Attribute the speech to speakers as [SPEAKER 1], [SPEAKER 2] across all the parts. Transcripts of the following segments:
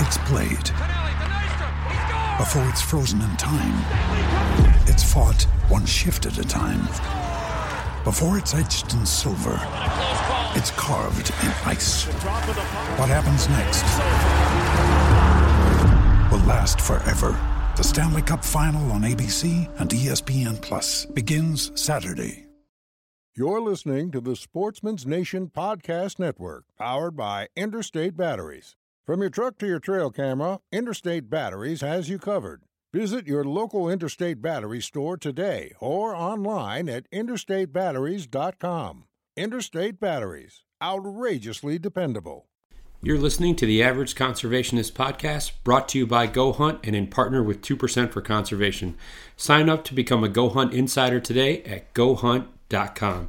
[SPEAKER 1] it's played. Before it's frozen in time, it's fought one shift at a time. Before it's etched in silver, it's carved in ice. What happens next will last forever. The Stanley Cup Final on ABC and ESPN Plus begins Saturday.
[SPEAKER 2] You're listening to the Sportsman's Nation Podcast Network, powered by Interstate Batteries. From your truck to your trail camera, Interstate Batteries has you covered. Visit your local Interstate Battery store today or online at interstatebatteries.com. Interstate Batteries, outrageously dependable.
[SPEAKER 3] You're listening to the Average Conservationist podcast brought to you by Go Hunt and in partner with 2% for Conservation. Sign up to become a Go Hunt insider today at gohunt.com.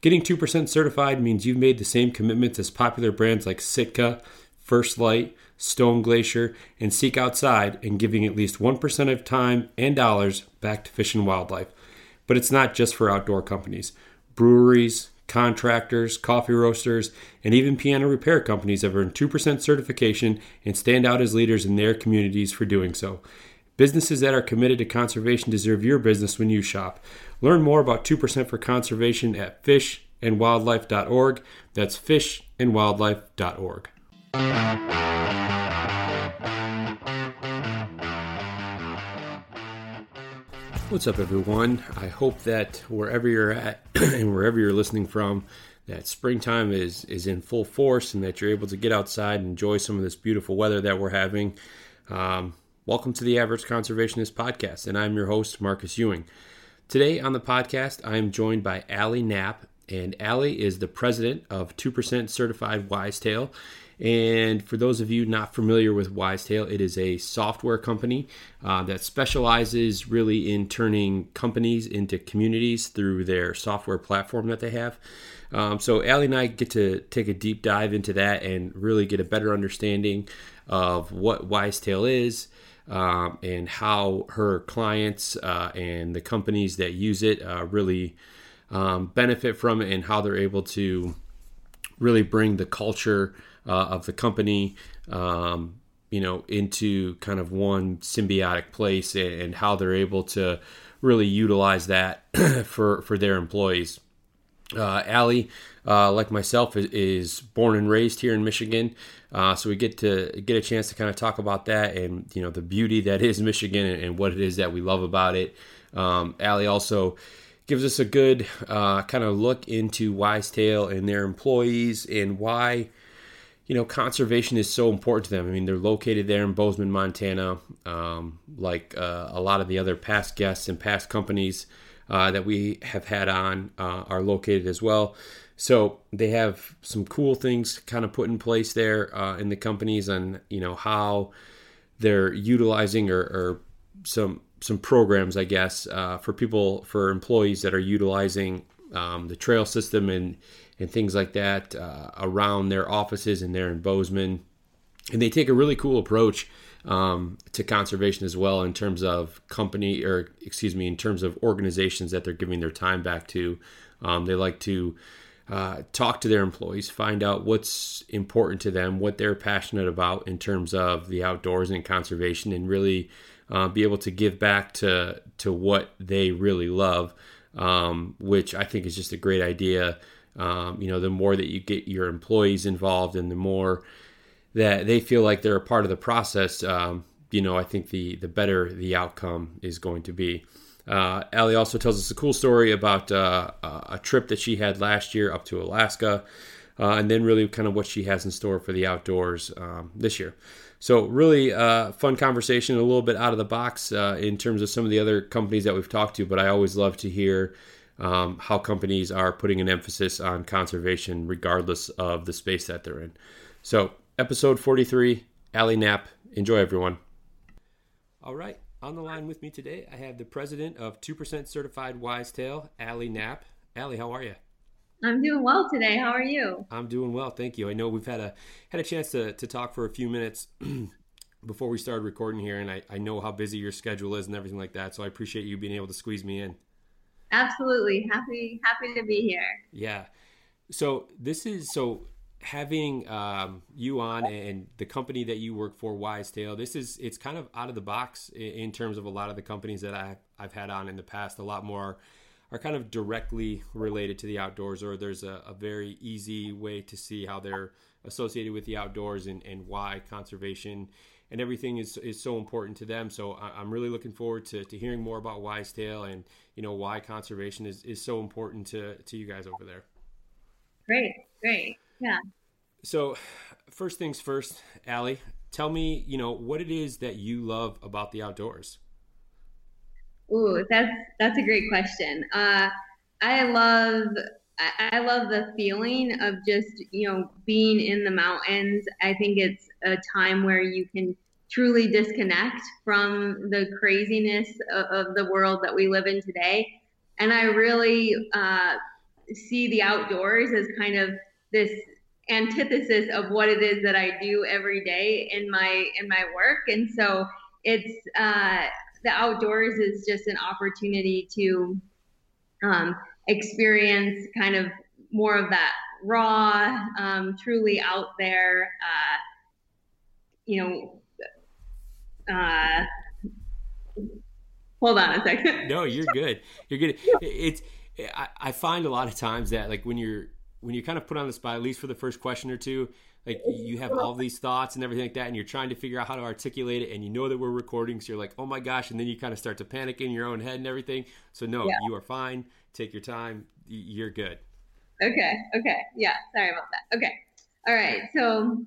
[SPEAKER 3] Getting 2% certified means you've made the same commitments as popular brands like Sitka, First Light, Stone Glacier, and Seek Outside, and giving at least 1% of time and dollars back to fish and wildlife. But it's not just for outdoor companies. Breweries, contractors, coffee roasters, and even piano repair companies have earned 2% certification and stand out as leaders in their communities for doing so. Businesses that are committed to conservation deserve your business when you shop. Learn more about 2% for conservation at fishandwildlife.org. That's fishandwildlife.org. What's up, everyone? I hope that wherever you're at and wherever you're listening from, that springtime is is in full force and that you're able to get outside and enjoy some of this beautiful weather that we're having. Um, welcome to the Average Conservationist Podcast, and I'm your host, Marcus Ewing. Today on the podcast, I am joined by Allie Knapp, and Allie is the president of 2% Certified Wisetail. And for those of you not familiar with Wisetail, it is a software company uh, that specializes really in turning companies into communities through their software platform that they have. Um, so, Allie and I get to take a deep dive into that and really get a better understanding of what Wisetail is. Um, and how her clients uh, and the companies that use it uh, really um, benefit from it and how they're able to really bring the culture uh, of the company, um, you know, into kind of one symbiotic place and, how they're able to really utilize that for for their employees. Uh, Allie, uh, like myself, is, is, born and raised here in Michigan, uh, so we get to get a chance to kind of talk about that and you know the beauty that is Michigan and, and what it is that we love about it. Um, Allie also gives us a good uh, kind of look into Wisetail and their employees and why you know, conservation is so important to them. I mean, they're located there in Bozeman, Montana, um, like uh, a lot of the other past guests and past companies uh, that we have had on uh, are located as well. So they have some cool things kind of put in place there uh, in the companies on you know how they're utilizing or, or some some programs, I guess, uh, for people for employees that are utilizing um, the trail system and and things like that uh, around their offices and there in Bozeman. And they take a really cool approach um, to conservation as well in terms of company or excuse me in terms of organizations that they're giving their time back to um, they like to uh, talk to their employees find out what's important to them what they're passionate about in terms of the outdoors and conservation and really uh, be able to give back to to what they really love um, which i think is just a great idea um, you know the more that you get your employees involved and the more that they feel like they're a part of the process, um, you know, I think the the better the outcome is going to be. Uh, Allie also tells us a cool story about uh, a trip that she had last year up to Alaska, uh, and then really kind of what she has in store for the outdoors um, this year. So really uh, fun conversation, a little bit out of the box uh, in terms of some of the other companies that we've talked to. But I always love to hear um, how companies are putting an emphasis on conservation, regardless of the space that they're in. So episode 43, Allie Knapp. Enjoy, everyone. All right. On the line with me today, I have the president of 2% Certified Wisetail, Allie Knapp. Allie, how are you?
[SPEAKER 4] I'm doing well today. How are you?
[SPEAKER 3] I'm doing well, thank you. I know we've had a had a chance to, to talk for a few minutes before we started recording here, and I, I know how busy your schedule is and everything like that. So I appreciate you being able to squeeze me in.
[SPEAKER 4] Absolutely. Happy happy to be here.
[SPEAKER 3] Yeah. So this is so having um, you on and the company that you work for, Wisetail, this is it's kind of out of the box in terms of a lot of the companies that I've, I've had on in the past. A lot more are kind of directly related to the outdoors, or there's a, a very easy way to see how they're associated with the outdoors and, and why conservation and everything is, is so important to them. So I'm really looking forward to, to hearing more about Wisetail and you know why conservation is, is so important to, to you guys over there.
[SPEAKER 4] Great, great. Yeah.
[SPEAKER 3] So, first things first, Allie, tell me, you know, what it is that you love about the outdoors.
[SPEAKER 4] Ooh, that's that's a great question. Uh, I love I love the feeling of just you know being in the mountains. I think it's a time where you can truly disconnect from the craziness of, of the world that we live in today, and I really uh, see the outdoors as kind of this antithesis of what it is that I do every day in my in my work. And so it's uh, the outdoors is just an opportunity to um, experience kind of more of that raw, um, truly out there. Uh, you know. Uh, hold on a second.
[SPEAKER 3] no, you're good. You're good. It's I, I find a lot of times that like when you're when you kind of put on the spot, at least for the first question or two, like you have all these thoughts and everything like that, and you're trying to figure out how to articulate it, and you know that we're recording, so you're like, oh my gosh, and then you kind of start to panic in your own head and everything. So no, yeah. you are fine. Take your time. You're good.
[SPEAKER 4] Okay. Okay. Yeah. Sorry about that. Okay. All right. So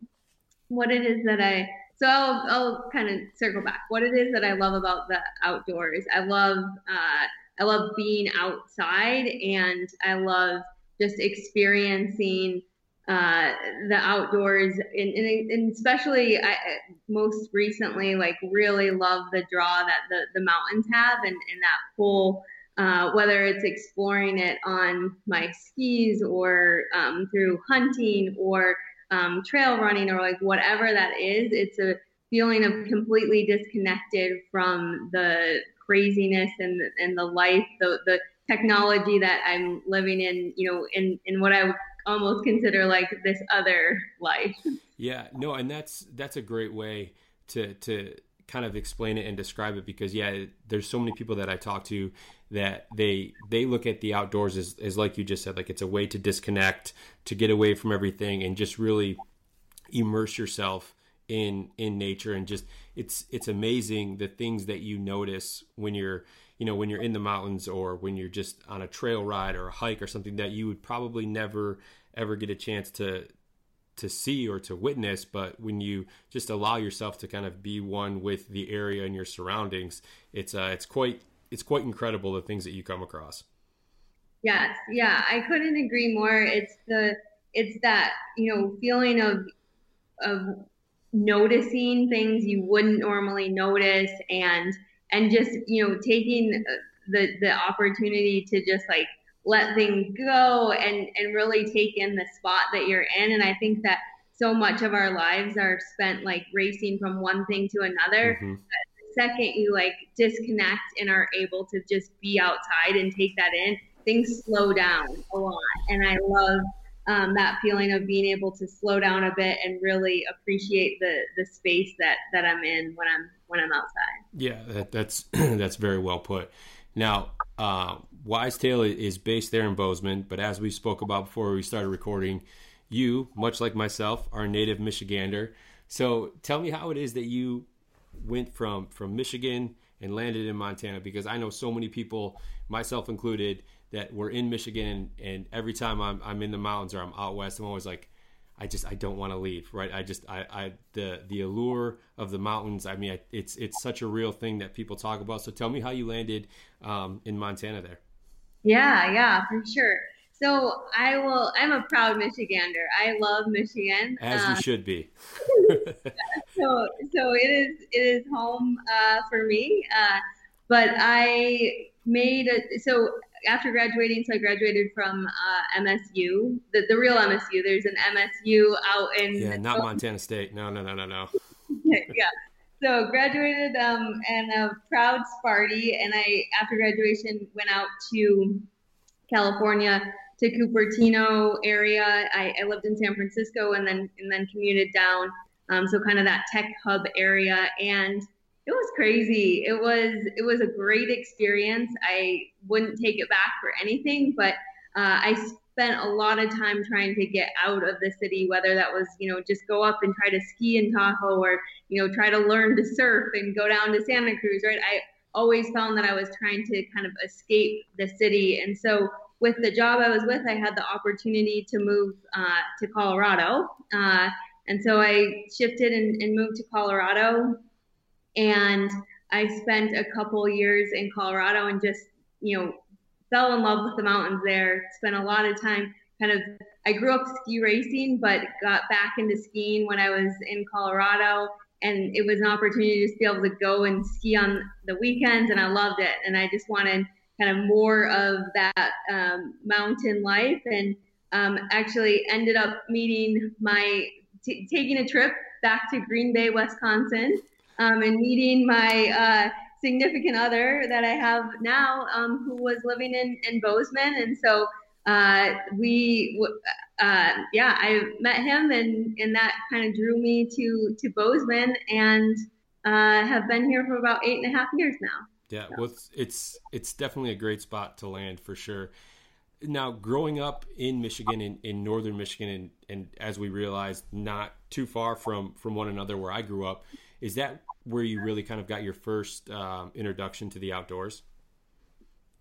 [SPEAKER 4] what it is that I so I'll, I'll kind of circle back. What it is that I love about the outdoors. I love uh, I love being outside, and I love just experiencing uh, the outdoors and, and, and especially I, most recently like really love the draw that the, the mountains have and, and that pull uh, whether it's exploring it on my skis or um, through hunting or um, trail running or like whatever that is it's a feeling of completely disconnected from the craziness and, and the life the, the technology that I'm living in, you know, in, in what I almost consider like this other life.
[SPEAKER 3] Yeah, no, and that's that's a great way to to kind of explain it and describe it because yeah, there's so many people that I talk to that they they look at the outdoors as, as like you just said, like it's a way to disconnect, to get away from everything and just really immerse yourself in in nature and just it's it's amazing the things that you notice when you're you know when you're in the mountains or when you're just on a trail ride or a hike or something that you would probably never ever get a chance to to see or to witness. But when you just allow yourself to kind of be one with the area and your surroundings it's uh it's quite it's quite incredible the things that you come across.
[SPEAKER 4] Yes. Yeah i couldn't agree more. It's the it's that you know feeling of of noticing things you wouldn't normally notice and and just you know taking the the opportunity to just like let things go and and really take in the spot that you're in and i think that so much of our lives are spent like racing from one thing to another. Mm-hmm. The second you like disconnect and are able to just be outside and take that in, things slow down a lot. And I love um, that feeling of being able to slow down a bit and really appreciate the the space that that I'm in when I'm when I'm outside.
[SPEAKER 3] Yeah, that, that's that's very well put. Now, uh, Wisetail is based there in Bozeman, but as we spoke about before we started recording, you, much like myself, are a native Michigander. So tell me how it is that you went from from Michigan and landed in Montana because I know so many people, myself included, that were in Michigan and every time I'm I'm in the mountains or I'm out west, I'm always like, I just I don't want to leave, right? I just I, I the the allure of the mountains. I mean, I, it's it's such a real thing that people talk about. So tell me how you landed um, in Montana there.
[SPEAKER 4] Yeah, yeah, for sure. So I will. I'm a proud Michigander. I love Michigan,
[SPEAKER 3] as um, you should be.
[SPEAKER 4] so, so it is. It is home uh, for me. Uh, but I made a. So after graduating, so I graduated from uh, MSU, the, the real MSU. There's an MSU out in.
[SPEAKER 3] Yeah, not Montana State. No, no, no, no, no.
[SPEAKER 4] yeah. So graduated um, and a proud Sparty, and I after graduation went out to California to Cupertino area. I, I lived in San Francisco and then and then commuted down. Um, so kind of that tech hub area and it was crazy. It was it was a great experience. I wouldn't take it back for anything, but uh, I spent a lot of time trying to get out of the city, whether that was you know just go up and try to ski in Tahoe, or you know try to learn to surf and go down to Santa Cruz. Right? I always found that I was trying to kind of escape the city, and so with the job I was with, I had the opportunity to move uh, to Colorado. Uh, and so I shifted and, and moved to Colorado and I spent a couple years in Colorado and just, you know, fell in love with the mountains there. Spent a lot of time kind of, I grew up ski racing, but got back into skiing when I was in Colorado. And it was an opportunity to just be able to go and ski on the weekends, and I loved it. And I just wanted kind of more of that um, mountain life, and um, actually ended up meeting my t- taking a trip back to Green Bay, Wisconsin, um, and meeting my uh, significant other that I have now, um, who was living in, in Bozeman. And so uh, we, uh, yeah, I met him and, and that kind of drew me to, to Bozeman and uh, have been here for about eight and a half years now.
[SPEAKER 3] Yeah, well, it's, it's, it's definitely a great spot to land for sure. Now, growing up in Michigan, in, in northern Michigan, and, and as we realized, not too far from, from one another where I grew up, is that where you really kind of got your first um, introduction to the outdoors?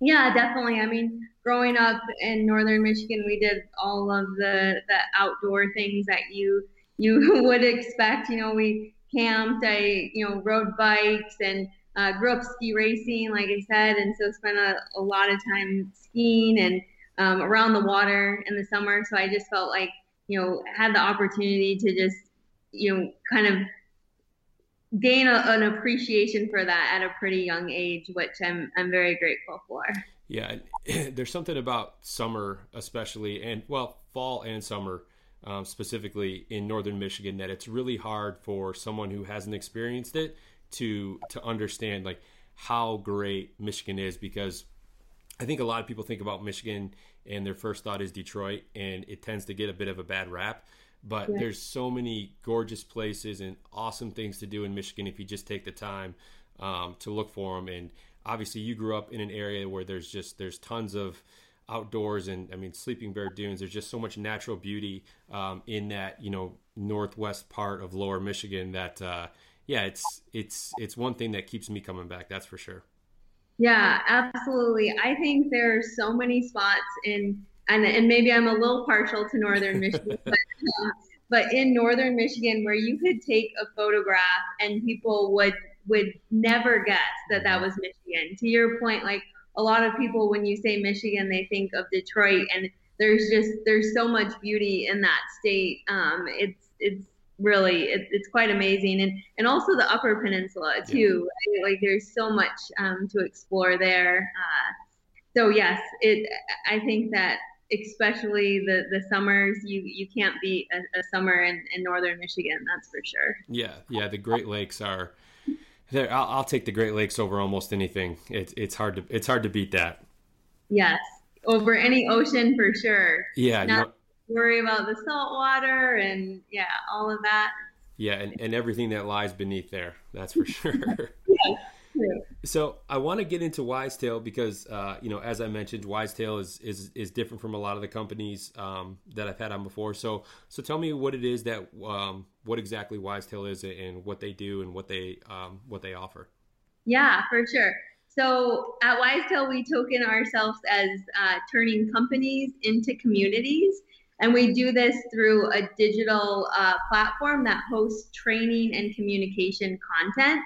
[SPEAKER 4] Yeah, definitely. I mean, growing up in northern Michigan, we did all of the the outdoor things that you you would expect. You know, we camped, I you know rode bikes, and uh, grew up ski racing, like I said, and so spent a, a lot of time skiing and um, around the water in the summer. So I just felt like you know had the opportunity to just you know kind of gain a, an appreciation for that at a pretty young age, which I'm I'm very grateful for.
[SPEAKER 3] Yeah, there's something about summer, especially, and well, fall and summer. Um, specifically in northern Michigan, that it's really hard for someone who hasn't experienced it to to understand like how great Michigan is because I think a lot of people think about Michigan and their first thought is Detroit and it tends to get a bit of a bad rap but yeah. there's so many gorgeous places and awesome things to do in Michigan if you just take the time um, to look for them. And obviously, you grew up in an area where there's just there's tons of outdoors and I mean Sleeping Bear Dunes. There's just so much natural beauty um, in that you know northwest part of Lower Michigan that uh, yeah, it's it's it's one thing that keeps me coming back. That's for sure.
[SPEAKER 4] Yeah, absolutely. I think there are so many spots in and, and maybe I'm a little partial to northern Michigan, but, uh, but in northern Michigan, where you could take a photograph and people would would never guess that that was Michigan. To your point, like a lot of people, when you say Michigan, they think of Detroit, and there's just there's so much beauty in that state. Um, it's it's really it, it's quite amazing, and and also the Upper Peninsula too. Yeah. Like there's so much um, to explore there. Uh, so yes, it I think that especially the the summers. You you can't beat a, a summer in, in northern Michigan. That's for sure.
[SPEAKER 3] Yeah, yeah. The Great Lakes are. I'll, I'll take the Great Lakes over almost anything. It's it's hard to it's hard to beat that.
[SPEAKER 4] Yes, over any ocean for sure.
[SPEAKER 3] Yeah.
[SPEAKER 4] Not no, worry about the salt water and yeah, all of that.
[SPEAKER 3] Yeah, and, and everything that lies beneath there. That's for sure.
[SPEAKER 4] yeah.
[SPEAKER 3] So I want to get into Wisetail because, uh, you know, as I mentioned, Wisetail is, is is different from a lot of the companies um, that I've had on before. So so tell me what it is that um, what exactly Wisetail is and what they do and what they um, what they offer.
[SPEAKER 4] Yeah, for sure. So at Wisetail, we token ourselves as uh, turning companies into communities. And we do this through a digital uh, platform that hosts training and communication content.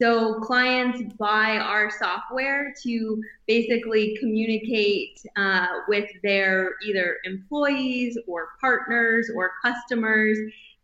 [SPEAKER 4] So clients buy our software to basically communicate uh, with their either employees or partners or customers,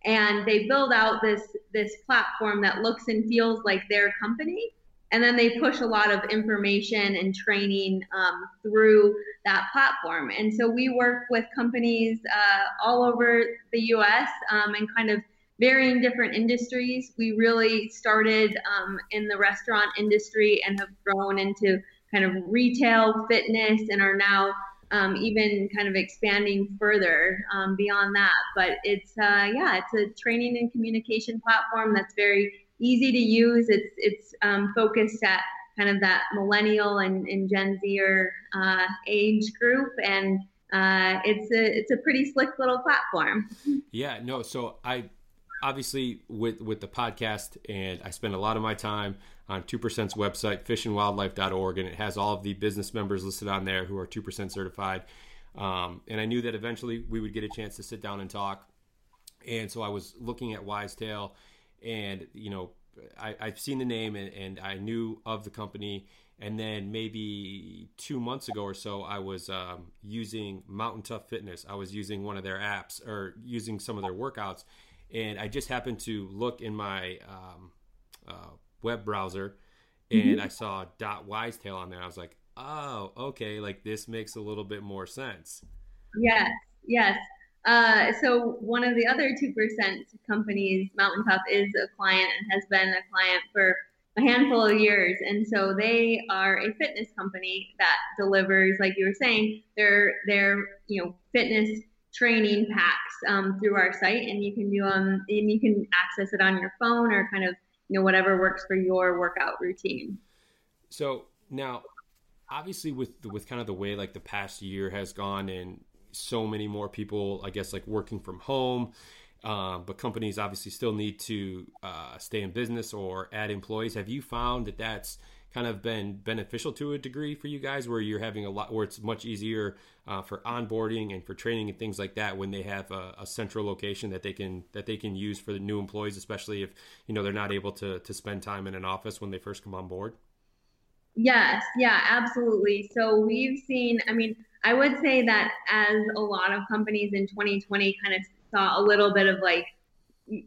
[SPEAKER 4] and they build out this this platform that looks and feels like their company. And then they push a lot of information and training um, through that platform. And so we work with companies uh, all over the U.S. Um, and kind of varying different industries. We really started um, in the restaurant industry and have grown into kind of retail, fitness, and are now um, even kind of expanding further um, beyond that. But it's uh, yeah, it's a training and communication platform that's very easy to use. It's it's um, focused at kind of that millennial and, and Gen Zer uh, age group and. Uh, it's a it's a pretty slick little platform.
[SPEAKER 3] Yeah, no. So I obviously with with the podcast and I spend a lot of my time on 2%'s website fishandwildlife.org and it has all of the business members listed on there who are 2% certified um, and I knew that eventually we would get a chance to sit down and talk and so I was looking at Wisetail and you know I, have seen the name and, and, I knew of the company and then maybe two months ago or so I was um, using Mountain Tough Fitness I was using one of their apps or using some of their workouts and I just happened to look in my um, uh, web browser, and mm-hmm. I saw dot Wisetail on there. I was like, oh, okay, like this makes a little bit more sense.
[SPEAKER 4] Yes, yes. Uh, so one of the other two percent companies, Mountain Tough, is a client and has been a client for a handful of years. And so they are a fitness company that delivers, like you were saying, their their you know fitness training packs um, through our site, and you can do them, and you can access it on your phone or kind of you know whatever works for your workout routine.
[SPEAKER 3] So now, obviously, with with kind of the way like the past year has gone, and so many more people, I guess, like working from home. Uh, but companies obviously still need to uh, stay in business or add employees. Have you found that that's kind of been beneficial to a degree for you guys where you're having a lot where it's much easier uh, for onboarding and for training and things like that when they have a, a, central location that they can that they can use for the new employees especially if you know they're not able to to spend time in an office when they first come on board
[SPEAKER 4] yes yeah absolutely so we've seen i mean i would say that as a lot of companies in 2020 kind of saw a little bit of like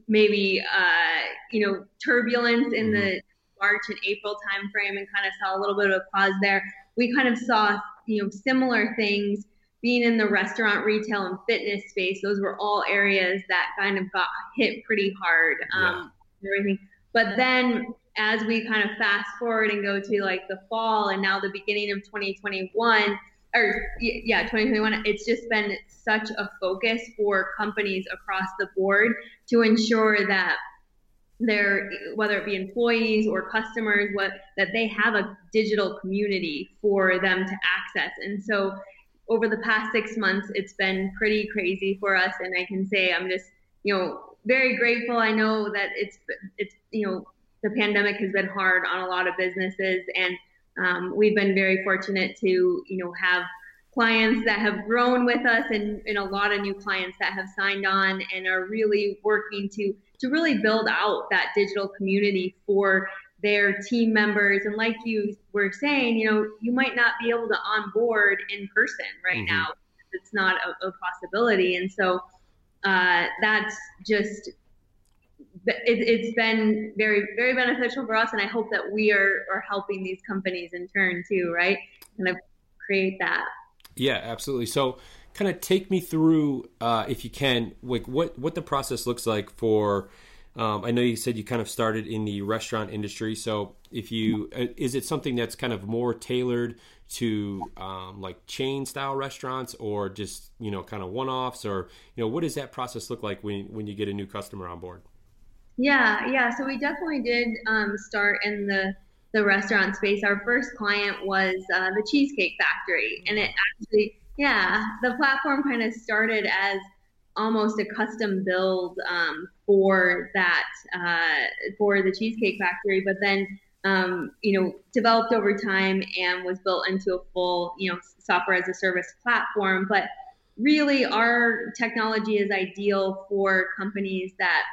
[SPEAKER 4] maybe uh, you know turbulence in mm-hmm. the March and April timeframe and kind of saw a little bit of a pause there. We kind of saw, you know, similar things being in the restaurant, retail, and fitness space. Those were all areas that kind of got hit pretty hard. Um, yeah. Everything. But then as we kind of fast forward and go to like the fall and now the beginning of 2021 or yeah 2021 it's just been such a focus for companies across the board to ensure that their whether it be employees or customers what that they have a digital community for them to access. And so over the past six months it's been pretty crazy for us. And i can say i'm just you know very grateful. I know that it's it's you know the pandemic has been hard on a lot of businesses and um, we've been very fortunate to you know have clients that have grown with us and, and a lot of new clients that have signed on and are really working to to really build out that digital community for their team members. And like you were saying, you know, you might not be able to onboard in person right mm-hmm. now. It's not a, a, possibility. And so uh, that's just, it, has been very, very beneficial for us. And I hope that we are, are helping these companies in turn too, right? Kind of create that.
[SPEAKER 3] Yeah, absolutely. So kind of take me through, uh, if you can, like what what the process looks like for. Um, I know you said you kind of started in the restaurant industry, so if you uh, is it something that's kind of more tailored to um, like chain style restaurants, or just you know kind of one offs, or you know what does that process look like when when you get a new customer on board?
[SPEAKER 4] Yeah, yeah. So we definitely did um, start in the the restaurant space. Our first client was uh, the Cheesecake Factory, and it actually yeah, the platform kind of started as almost a custom build um, for that uh, for the Cheesecake Factory, but then um, you know developed over time and was built into a full you know software as a service platform. But really, our technology is ideal for companies that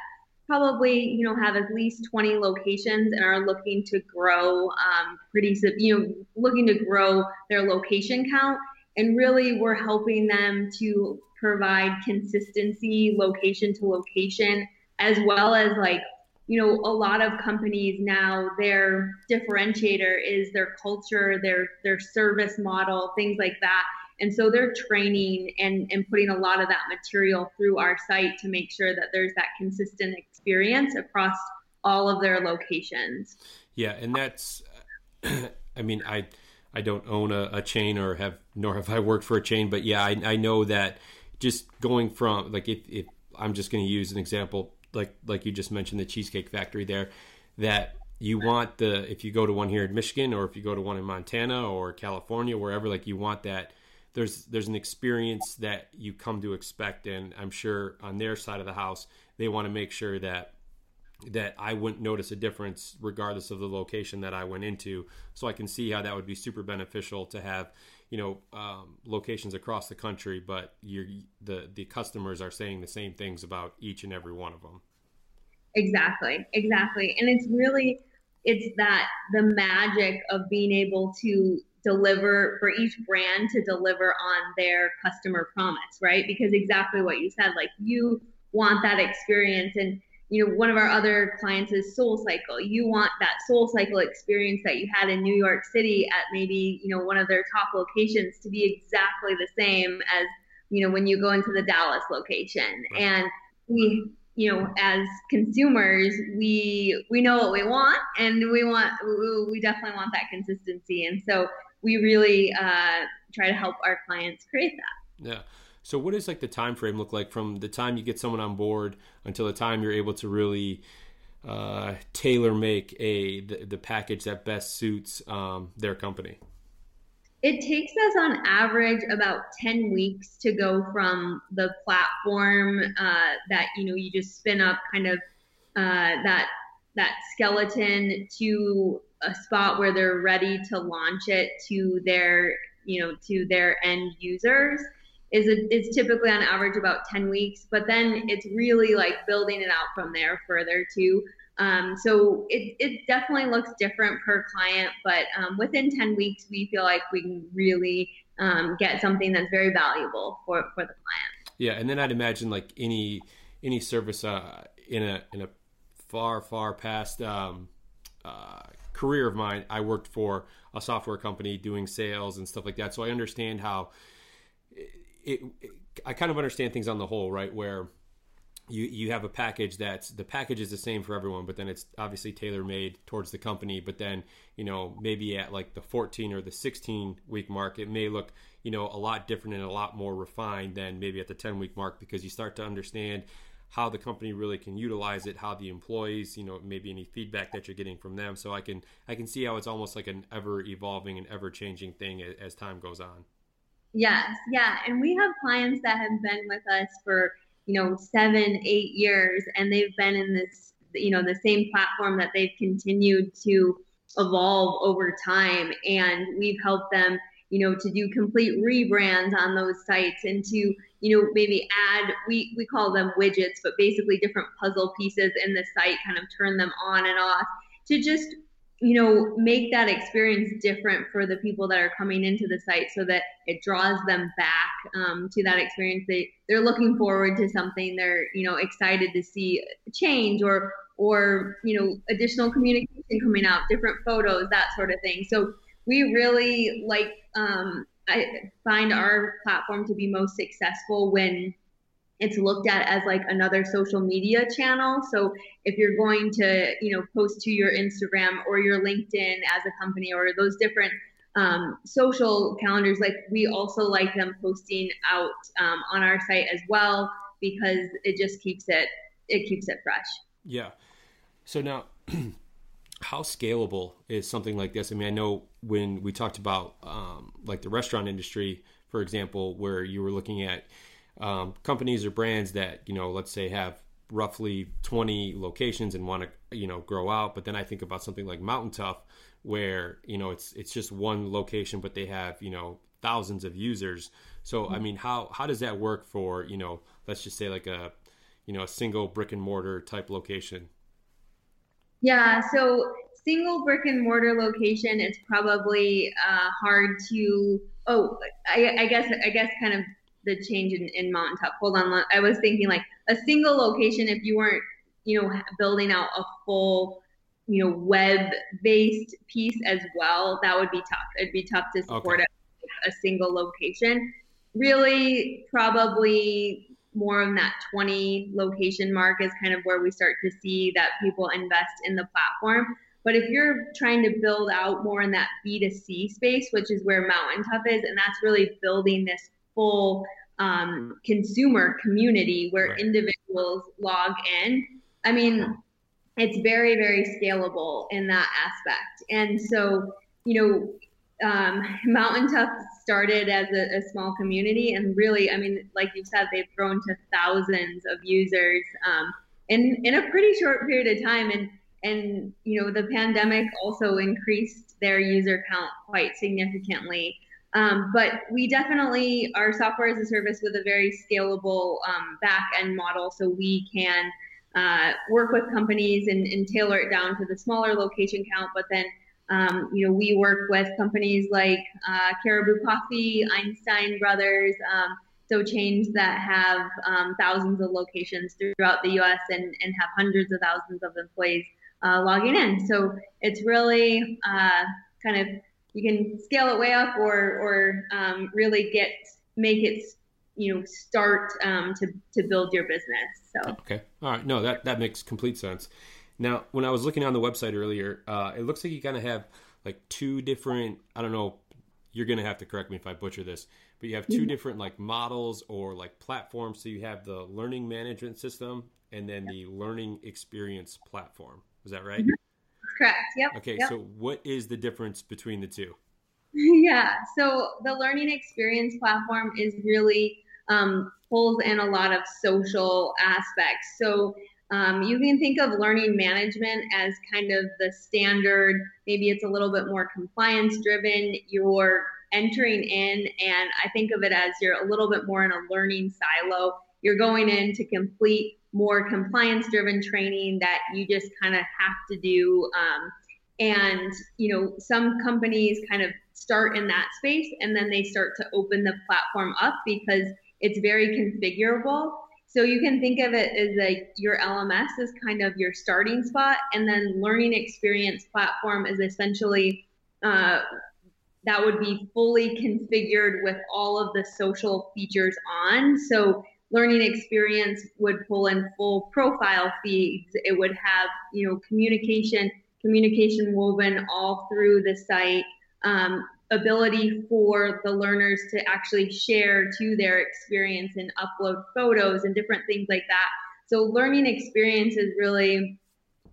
[SPEAKER 4] probably you know have at least 20 locations and are looking to grow um, pretty you know looking to grow their location count and really, we're helping them to provide consistency location to location, as well as like, you know, a lot of companies now, their differentiator is their culture, their their service model, things like that. And so they're training and, and putting a lot of that material through our site to make sure that there's that consistent experience across all of their locations.
[SPEAKER 3] Yeah, and that's, I mean, I I don't own a, a, chain or have nor have I worked for a chain, but yeah, I, I know that just going from like if, if I'm just going to use an example like like you just mentioned the Cheesecake Factory there, that you want the if you go to one here in Michigan or if you go to one in Montana or California wherever like you want that there's there's an experience that you come to expect and I'm sure on their side of the house they want to make sure that that I wouldn't notice a difference regardless of the location that I went into. So I can see how that would be super beneficial to have, you know, um, locations across the country, but the the customers are saying the same things about each and every one of them.
[SPEAKER 4] Exactly, exactly, and it's really it's that the magic of being able to deliver for each brand to deliver on their customer promise, right? Because exactly what you said, like you want that experience and you know, one of our other clients is Soul Cycle. You want that Soul Cycle experience that you had in New York City at maybe, you know, one of their top locations to be exactly the same as, you know, when you go into the Dallas location. Right. And we, you know, as consumers, we we know what we want, and we want we definitely want that consistency. And so we really uh, try to help our clients create that.
[SPEAKER 3] Yeah. So what does like the time frame look like from the time you get someone on board until the time you're able to really uh, tailor make a the, the, package that best suits um, their company?
[SPEAKER 4] It takes us on average about 10 weeks to go from the platform uh, that you know you just spin up kind of uh, that that skeleton to a spot where they're ready to launch it to their you know to their end users is a, is typically on average about 10 weeks, but then it's really like building it out from there further too. Um, so it, it definitely looks different per client, but um, within 10 weeks, we feel like we can really um, get something that's very valuable for, for the client.
[SPEAKER 3] Yeah, and then I'd imagine like any any service uh, in a in a far far past um, uh, career of mine, I worked for a software company doing sales and stuff like that. So I understand how it, it, I kind of understand things on the whole, right? Where you you have a package that's the package is the same for everyone, but then it's obviously tailor made towards the company. But then you know maybe at like the 14 or the 16 week mark, it may look you know a lot different and a lot more refined than maybe at the 10 week mark because you start to understand how the company really can utilize it, how the employees, you know, maybe any feedback that you're getting from them. So I can I can see how it's almost like an ever evolving and ever changing thing as time goes on.
[SPEAKER 4] Yes, yeah. And we have clients that have been with us for, you know, seven, eight years, and they've been in this, you know, the same platform that they've continued to evolve over time. And we've helped them, you know, to do complete rebrands on those sites and to, you know, maybe add, we, we call them widgets, but basically different puzzle pieces in the site, kind of turn them on and off to just you know, make that experience different for the people that are coming into the site so that it draws them back um, to that experience. They, they're looking forward to something. They're, you know, excited to see change or, or, you know, additional communication coming out, different photos, that sort of thing. So we really like, um, I find our platform to be most successful when it's looked at as like another social media channel. So if you're going to, you know, post to your Instagram or your LinkedIn as a company or those different um, social calendars, like we also like them posting out um, on our site as well because it just keeps it it keeps it fresh.
[SPEAKER 3] Yeah. So now, how scalable is something like this? I mean, I know when we talked about um, like the restaurant industry, for example, where you were looking at um, companies or brands that you know, let's say, have roughly 20 locations and want to you know grow out. But then I think about something like Mountain Tough, where you know it's it's just one location, but they have you know thousands of users. So I mean, how how does that work for you know, let's just say like a you know a single brick and mortar type location?
[SPEAKER 4] Yeah, so single brick and mortar location it's probably uh, hard to. Oh, I, I guess I guess kind of the change in, in Mountain Tough. Hold on, I was thinking like a single location. If you weren't, you know, building out a full, you know, web-based piece as well, that would be tough. It'd be tough to support okay. a, a single location. Really, probably more of that 20 location mark is kind of where we start to see that people invest in the platform. But if you're trying to build out more in that B2C space, which is where Mountain Tough is, and that's really building this full um, consumer community where right. individuals log in. I mean, it's very, very scalable in that aspect. And so, you know, um, Mountain Tough started as a, a, small community, and really, I mean, like you said, they've grown to thousands of users um, in in a pretty short period of time. And and you know, the pandemic also increased their user count quite significantly. Um, but we definitely are software as a service with a very scalable um, back end model, so we can uh, work with companies and, and, tailor it down to the smaller location count. But then, um, you know, we work with companies like uh, Caribou Coffee, Einstein Brothers, um, so chains that have um, thousands of locations throughout the U.S. and, and have hundreds of thousands of employees uh, logging in. So it's really uh, kind of you can scale it way up or or um, really get make it you know start um, to to build your business. So
[SPEAKER 3] okay, all right, no, that that makes complete sense. Now, when I was looking on the website earlier, uh, it looks like you kind of have like two different. I don't know. You're gonna have to correct me if I butcher this, but you have 2 mm-hmm. different like models or like platforms. So you have the learning management system and then the learning experience platform. Is that right? Mm-hmm
[SPEAKER 4] correct. Yep.
[SPEAKER 3] Okay,
[SPEAKER 4] yep.
[SPEAKER 3] so what is the difference between the two?
[SPEAKER 4] yeah, so the learning experience platform is really um, pulls in a lot of social aspects. So um, you can think of learning management as kind of the standard, maybe it's a little bit more compliance driven. You're entering in, and I think of it as you're a little bit more in a learning silo. You're going in to complete more compliance driven training that you just kind of have to do. Um, and, you know, some companies kind of start in that space and then they start to open the platform up because it's very configurable. So you can think of it as like your LMS is kind of your starting spot, and then learning experience platform is essentially uh, that would be fully configured with all of the social features on. So learning experience would pull in full profile feeds. It would have, you know, communication, communication woven all through the site. Um, ability for the learners to actually share to their experience and upload photos and different things like that. So learning experience is really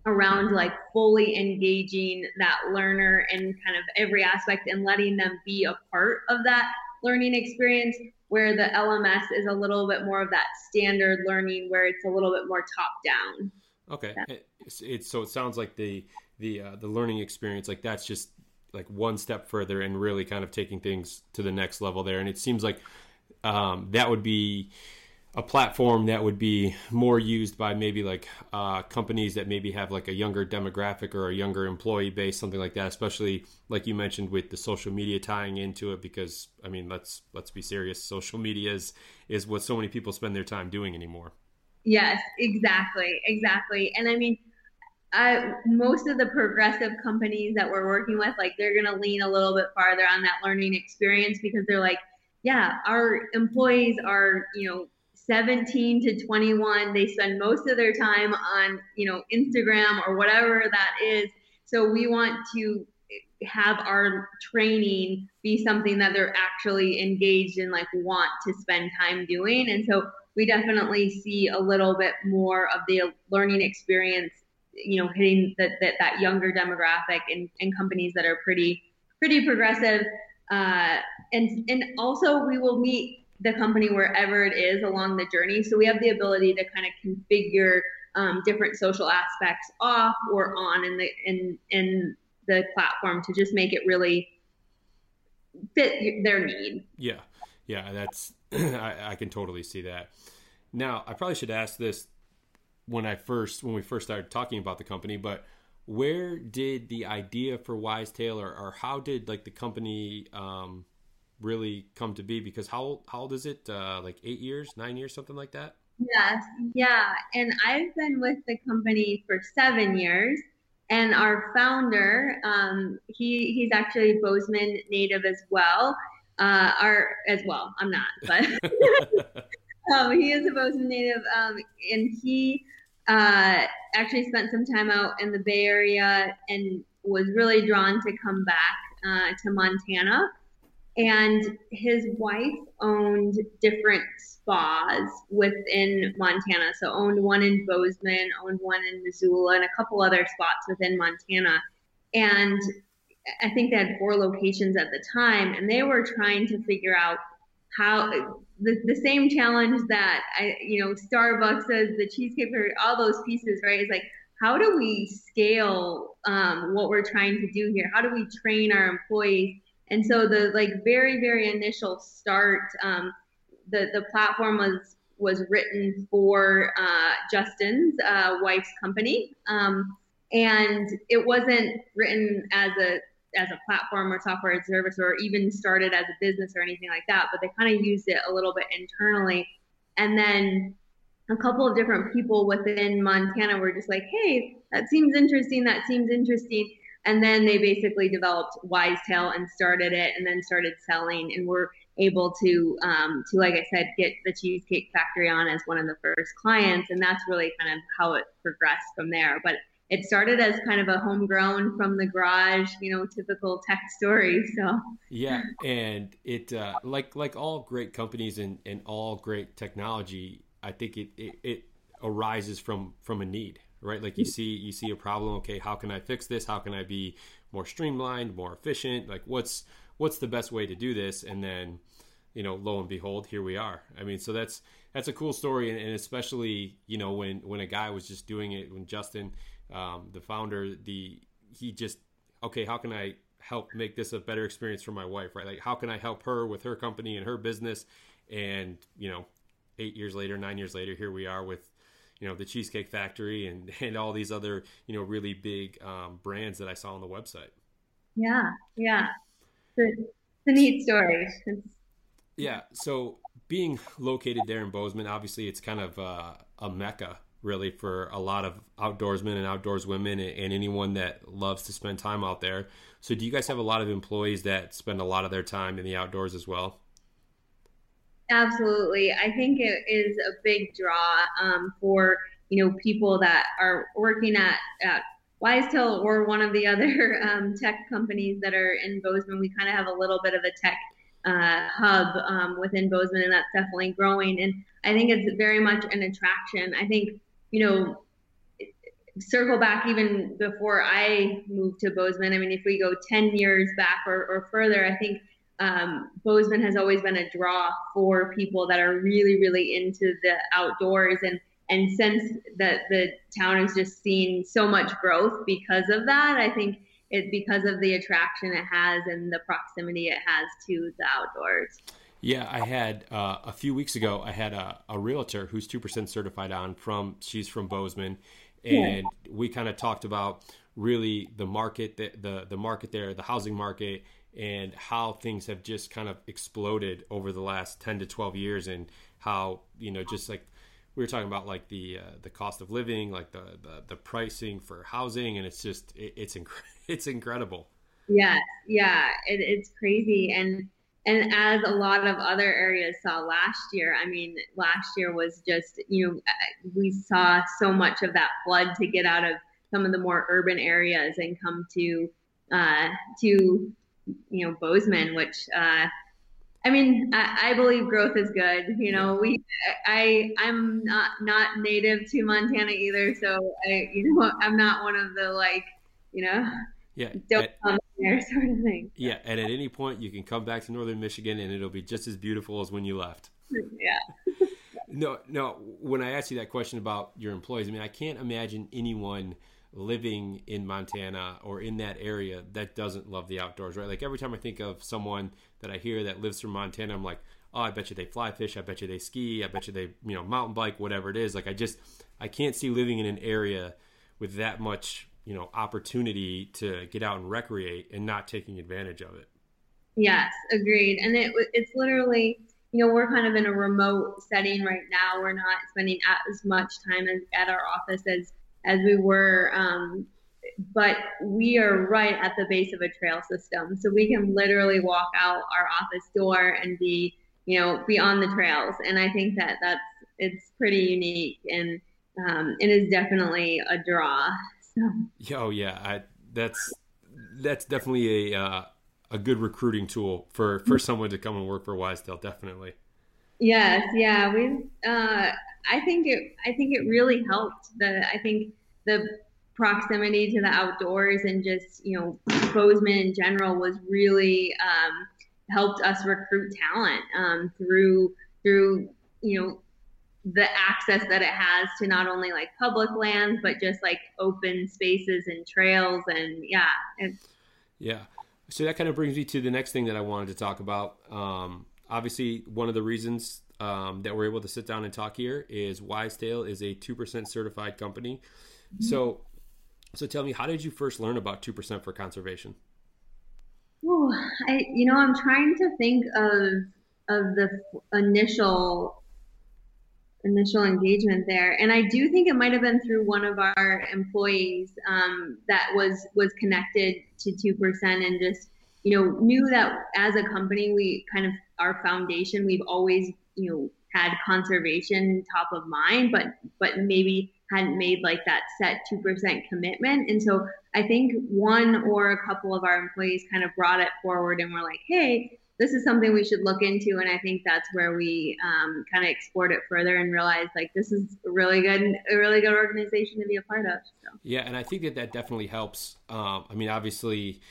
[SPEAKER 4] around like fully engaging that learner in kind of every aspect and letting them be a part of that learning experience where the LMS is a little bit more of that standard learning where it's a little bit more top down.
[SPEAKER 3] Okay. Yeah. It's, it's, so it sounds like the the uh, the learning experience like that's just like one step further and really kind of taking things to the next level there and it seems like um, that would be a platform that would be more used by maybe like uh, companies that maybe have like a younger demographic or a younger employee base, something like that. Especially like you mentioned with the social media tying into it, because I mean, let's let's be serious. Social media is is what so many people spend their time doing anymore.
[SPEAKER 4] Yes, exactly, exactly. And I mean, I most of the progressive companies that we're working with, like they're gonna lean a little bit farther on that learning experience because they're like, yeah, our employees are, you know, 17 to 21. They spend most of their time on, you know, Instagram or whatever that is. So we want to have our training be something that they're actually engaged in, like want to spend time doing. And so we definitely see a little bit more of the learning experience you know hitting that that, that younger demographic and, in companies that are pretty pretty progressive. Uh, and and also we will meet the company wherever it is along the journey. So we have the ability to kind of configure um, different social aspects off or on in the in in the platform to just make it really fit their need.
[SPEAKER 3] Yeah. Yeah that's I, I can totally see that. Now i probably should ask this when I first when we first started talking about the company, but where did the idea for Wisetail or, or how did like the company um, really come to be? Because how how old is it? Uh, like eight years, nine years, something like that.
[SPEAKER 4] Yes, yeah, and I've been with the company for seven years. And our founder, um, he he's actually Bozeman native as well. Uh, our as well, I'm not, but um, he is a Bozeman native, um, and he uh, actually spent some time out in the Bay Area and was really drawn to come back uh, to Montana. And his wife owned different spas within Montana. So owned one in Bozeman, owned one in Missoula, and a couple other spots within Montana. And I think they had four locations at the time, and they were trying to figure out how the, the same challenge that I, you know, Starbucks says the cheesecake all those pieces, right? Is like, how do we scale um, what we're trying to do here? How do we train our employees? And so the like very, very initial start, um, the, the platform was, was written for uh, Justin's uh, wife's company. Um, and it wasn't written as a as a platform or software as a service or even started as a business or anything like that, but they kind of used it a little bit internally. And then a couple of different people within Montana were just like, hey, that seems interesting. That seems interesting. And then they basically developed Wisetail and started it and then started selling and were able to, um, to like I said, get the Cheesecake Factory on as one of the first clients. And that's really kind of how it progressed from there. But it started as kind of a homegrown from the garage, you know, typical tech story. So
[SPEAKER 3] yeah, and it uh, like like all great companies and, and all great technology, I think it, it, it arises from from a need, right? Like you see you see a problem. Okay, how can I fix this? How can I be more streamlined, more efficient? Like what's what's the best way to do this? And then you know, lo and behold, here we are. I mean, so that's that's a cool story, and, and especially you know when when a guy was just doing it when Justin um, the founder, the he just okay, how can I help make this a better experience for my wife, right? Like how can I help her with her company and her business? And you know, eight years later, nine years later, here we are with you know the Cheesecake Factory and and all these other you know really big um, brands that I saw on the website.
[SPEAKER 4] Yeah, yeah, it's, it's a neat story. It's...
[SPEAKER 3] Yeah, so being located there in Bozeman, obviously it's kind of uh, a mecca really for a lot of outdoorsmen and outdoors women and anyone that loves to spend time out there. So, do you guys have a lot of employees that spend a lot of their time in the outdoors as well?
[SPEAKER 4] Absolutely. I think it is a big draw um, for you know people that are working at, at Wisetail or one of the other um, tech companies that are in Bozeman. We kind of have a little bit of a tech uh, hub um, within Bozeman, and that's definitely growing. And I think it's very much an attraction. I think you know, circle back even before I moved to Bozeman. I mean, if we go 10 years back or, or further, I think um, Bozeman has always been a draw for people that are really, really into the outdoors. And, and since that the town has just seen so much growth because of that, I think it because of the attraction it has and the proximity it has to the outdoors.
[SPEAKER 3] Yeah, I had uh, a few weeks ago. I had a, a realtor who's two percent certified on from. She's from Bozeman, and yeah. we kind of talked about really the market, the, the the market there, the housing market, and how things have just kind of exploded over the last ten to twelve years, and how you know just like we were talking about like the uh, the cost of living, like the, the, the pricing for housing, and it's just it, it's inc- it's incredible.
[SPEAKER 4] Yes, yeah, it, it's crazy, and and as a lot of other areas saw last year, I mean, last year was just you know we saw so much of that flood to get out of some of the more urban areas and come to uh, to you know Bozeman, which uh, I mean, I, I, believe growth is good. You know, we, I, I'm not not native to Montana either, so I, you know, I'm not one of the like, you know,
[SPEAKER 3] yeah,
[SPEAKER 4] don't at, come there sort of thing.
[SPEAKER 3] Yeah, and at any point you can come back to Northern Michigan, and it'll be just as beautiful as when you left.
[SPEAKER 4] Yeah.
[SPEAKER 3] no, no. When I asked you that question about your employees, I mean, I can't imagine anyone living in Montana or in that area that doesn't love the outdoors, right? Like every time I think of someone that I hear that lives from Montana, I'm like, oh, I bet you they fly fish, I bet you they ski, I bet you they, you know, mountain bike, whatever it is. Like I just, I can't see living in an area with that much, you know, opportunity to get out and recreate and not taking advantage of it.
[SPEAKER 4] Yes, agreed. And it, it's literally, you know, we're kind of in a remote setting right now. We're not spending as much time as, at our office as as we were. Um, but we are right at the base of a trail system, so we can literally walk out our office door and be, you know, be on the trails. And I think that that's it's pretty unique and um, it is definitely a draw.
[SPEAKER 3] So. Oh yeah, I, that's that's definitely a uh, a good recruiting tool for for someone to come and work for Wisetail. Definitely.
[SPEAKER 4] Yes, yeah, we. Uh, I think it. I think it really helped. The I think the proximity to the outdoors and just you know Bozeman in general was really um, helped us recruit talent um, through through you know the access that it has to not only like public lands but just like open spaces and trails and yeah
[SPEAKER 3] yeah so that kind of brings me to the next thing that i wanted to talk about um, obviously one of the reasons um, that we're able to sit down and talk here is Wisetail is a 2% certified company. Mm-hmm. So, so tell me, how did you first learn about 2% for conservation?
[SPEAKER 4] Ooh, I, you know, I'm trying to think of, of the initial initial engagement there and i do think it might have been through one of our employees um, that was was connected to 2% and just you know knew that as a company we kind of our foundation we've always you know had conservation top of mind, but but maybe hadn't made like that set two percent commitment. And so I think one or a couple of our employees kind of brought it forward and were like, hey, this is something we should look into. And I think that's where we um, kind of explored it further and realized like this is a really good, a really good organization to be a part of. So.
[SPEAKER 3] Yeah, and I think that that definitely helps. Um, I mean, obviously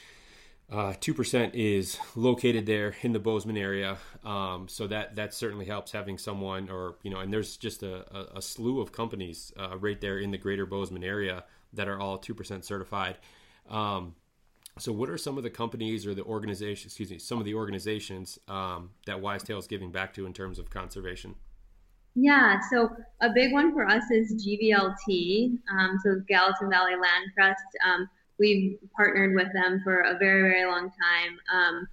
[SPEAKER 3] uh, two uh, percent is located there in the Bozeman area, um, so that that certainly helps having someone, or you know, and there's just a, a, a slew of companies uh, right there in the greater Bozeman area that are all two percent certified. Um, so, what are some of the companies or the organizations? Excuse me, some of the organizations um, that Wisetail is giving back to in terms of conservation.
[SPEAKER 4] Yeah, so a big one for us is GVLT, um, so Gallatin Valley Land Trust um, we've partnered with them for a very, very long time. Um,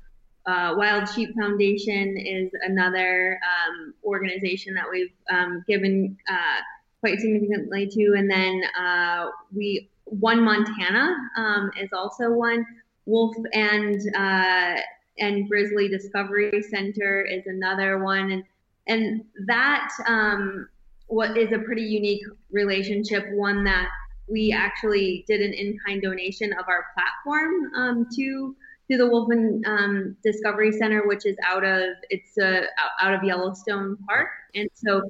[SPEAKER 4] uh, Wild Sheep Foundation is another um, organization that we've um, given uh, quite significantly to, and then uh, we One Montana um, is also one. Wolf and uh, and Grizzly Discovery Center is another one, and and that um, what is a pretty unique relationship, one that we actually did an in-kind donation of our platform um, to to the Wolfen um, Discovery Center, which is out of it's uh, out of Yellowstone Park, and so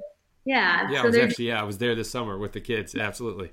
[SPEAKER 4] yeah.
[SPEAKER 3] Yeah,
[SPEAKER 4] so
[SPEAKER 3] I was actually yeah, I was there this summer with the kids. Absolutely.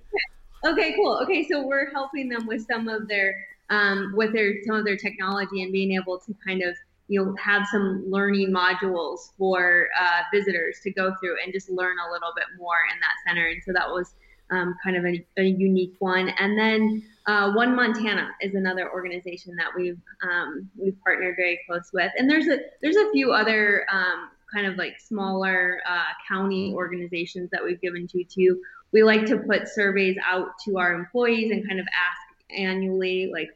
[SPEAKER 4] Okay, cool. Okay, so we're helping them with some of their um, with their some of their technology and being able to kind of you know have some learning modules for uh, visitors to go through and just learn a little bit more in that center. And so that was um, kind of a, a, unique one. And then uh, One Montana is another organization that we've um, we've partnered very close with. And there's a there's a few other um, kind of like smaller uh, county organizations that we've given to too. We like to put surveys out to our employees and kind of ask annually like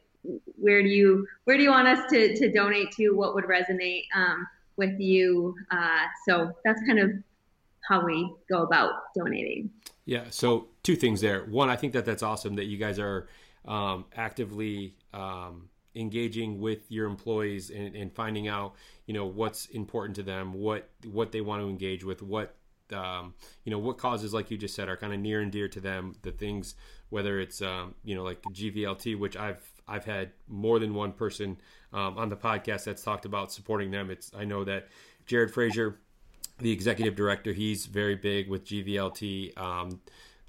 [SPEAKER 4] where do you where do you want us to, to donate to what would resonate um, with you uh, so that's kind of how we go about donating.
[SPEAKER 3] Yeah. So two things there. One, I think that that's awesome that you guys are um, actively um, engaging with your employees and, and, finding out, you know, what's important to them, what what they want to engage with, what um, you know, what causes, like you just said, are kind of near and dear to them. The things, whether it's um, you know, like GVLT, which I've I've had more than one person um, on the podcast that's talked about supporting them. It's I know that Jared Frazier the executive director. He's very big with GVLT. Um,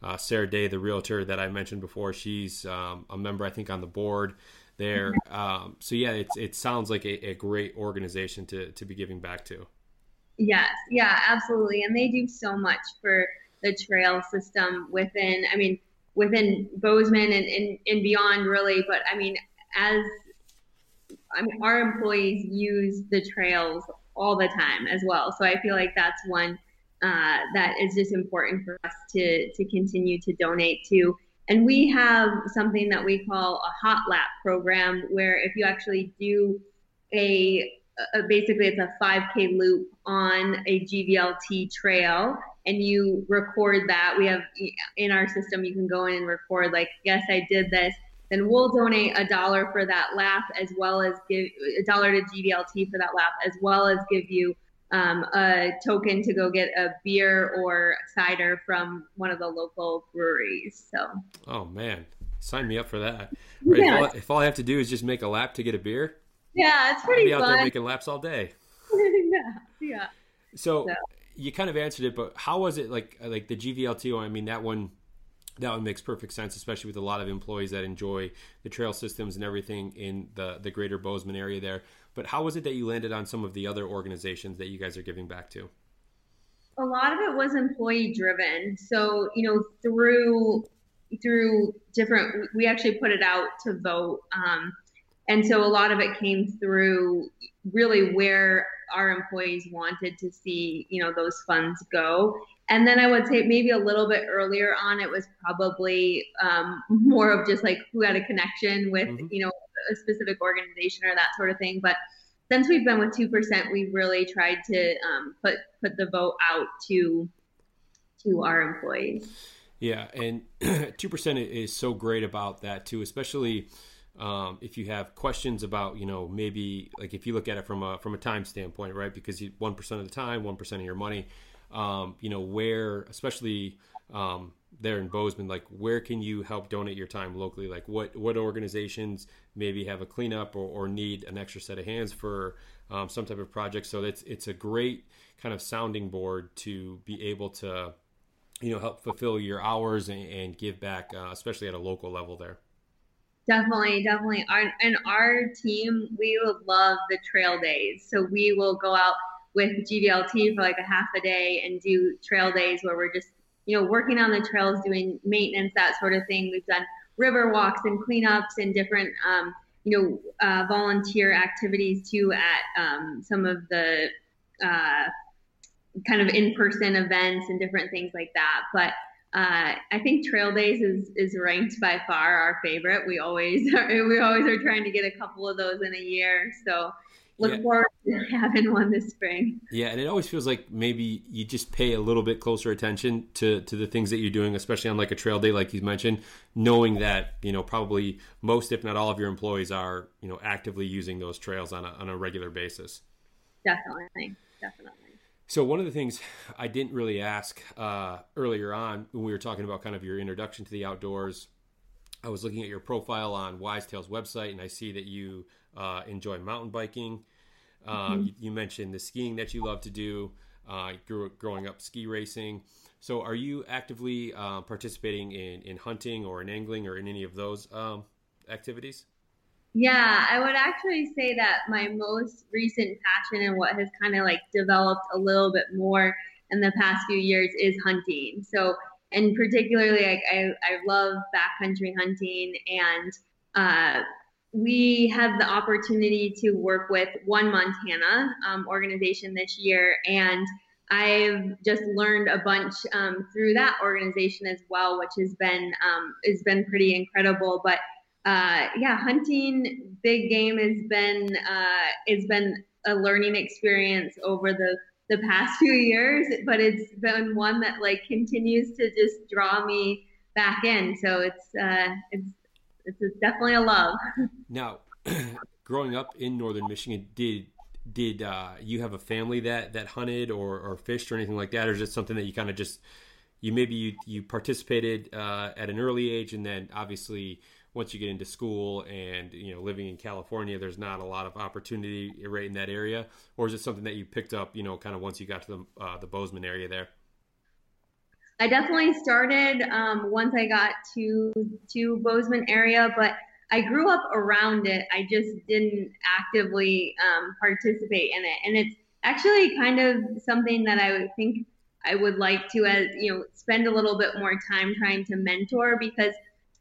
[SPEAKER 3] uh, Sarah Day, the realtor that I mentioned before, she's um, a member, I think, on the board there. Um, so yeah, it's, it sounds like a, a, great organization to, to be giving back to.
[SPEAKER 4] Yes, yeah, absolutely. And they do so much for the trail system within, I mean, within Bozeman and, and, and beyond really. But I mean, as I mean, our employees use the trails all the time as well. So I feel like that's one uh, that is just important for us to to continue to donate to. And we have something that we call a hot lap program, where if you actually do a, a basically it's a 5K loop on a GVLT trail, and you record that. We have in our system you can go in and record like, yes, I did this then we'll donate a dollar for that lap as well as give a dollar to GVLT for that lap as well as give you um, a token to go get a beer or cider from one of the local breweries. So.
[SPEAKER 3] Oh man, sign me up for that. Right? Yeah. If, all, if all I have to do is just make a lap to get a beer.
[SPEAKER 4] Yeah, it's pretty
[SPEAKER 3] I'll be
[SPEAKER 4] fun.
[SPEAKER 3] out there making laps all day.
[SPEAKER 4] yeah, yeah.
[SPEAKER 3] So, so, you kind of answered it, but how was it like like the GVLT one? I mean, that one that one makes perfect sense, especially with a lot of employees that enjoy the trail systems and everything in the the greater Bozeman area there. But how was it that you landed on some of the other organizations that you guys are giving back to?
[SPEAKER 4] A lot of it was employee driven. So you know through through different, we actually put it out to vote, um, and so a lot of it came through really where our employees wanted to see you know those funds go and then I would say maybe a little bit earlier on, it was probably um, more of just like who had a connection with, mm-hmm. you know, a specific organization or that sort of thing. But since we've been with two percent, we've really tried to um, put put the vote out to to our employees.
[SPEAKER 3] Yeah, and two percent is so great about that too, especially um, if you have questions about, you know, maybe like if you look at it from a from a time standpoint, right? Because one percent of the time, one percent of your money um, you know, where, especially um, there in Bozeman, like where can you help donate your time locally? Like what what organizations maybe have a cleanup or, or need an extra set of hands for um, some type of project? So it's it's a great kind of sounding board to be able to you know help fulfill your hours and, and give back, uh, especially at a local level there.
[SPEAKER 4] Definitely, definitely. Our, and our team, we love the trail days. So we will go out with GVLT for like a half a day and do trail days where we're just, you know, working on the trails, doing maintenance, that sort of thing. We've done river walks and cleanups and different, um, you know, uh, volunteer activities too at um, some of the uh, kind of in-person events and different things like that. But uh, I think Trail Days is is ranked by far our favorite. We always are, we always are trying to get a couple of those in a year. So look yeah. forward to having one this spring.
[SPEAKER 3] Yeah, and it always feels like maybe you just pay a little bit closer attention to to the things that you're doing, especially on like a trail day, like you mentioned, knowing that you know probably most, if not all, of your employees are you know actively using those trails on a on a regular basis.
[SPEAKER 4] Definitely, definitely.
[SPEAKER 3] So one of the things I didn't really ask uh, earlier on when we were talking about kind of your introduction to the outdoors, I was looking at your profile on Wisetail's website, and I see that you uh, enjoy mountain biking. Um, mm-hmm. you, you, mentioned the skiing that you love to do. Uh, grew, growing up ski racing. So, are you actively uh, participating in, in hunting or in angling or in any of those um, activities?
[SPEAKER 4] Yeah, I would actually say that my most recent passion and what has kind of like developed a little bit more in the past few years is hunting. So, and particularly, like I, I love backcountry hunting and uh, we had the opportunity to work with One Montana um, organization this year, and I've just learned a bunch um, through that organization as well, which has been um, has been pretty incredible. But uh, yeah, hunting big game has been uh, has been a learning experience over the the past few years, but it's been one that like continues to just draw me back in. So it's uh, it's it's definitely a love.
[SPEAKER 3] Now, growing up in northern Michigan, did did uh, you have a family that that hunted or, or fished or anything like that, or is it something that you kind of just you maybe you you participated uh, at an early age, and then obviously once you get into school and you know living in California, there's not a lot of opportunity right in that area, or is it something that you picked up, you know, kind of once you got to the uh, the Bozeman area there?
[SPEAKER 4] I definitely started um, once I got to to Bozeman area, but I grew up around it. I just didn't actively um, participate in it, and it's actually kind of something that I would think I would like to, as you know, spend a little bit more time trying to mentor because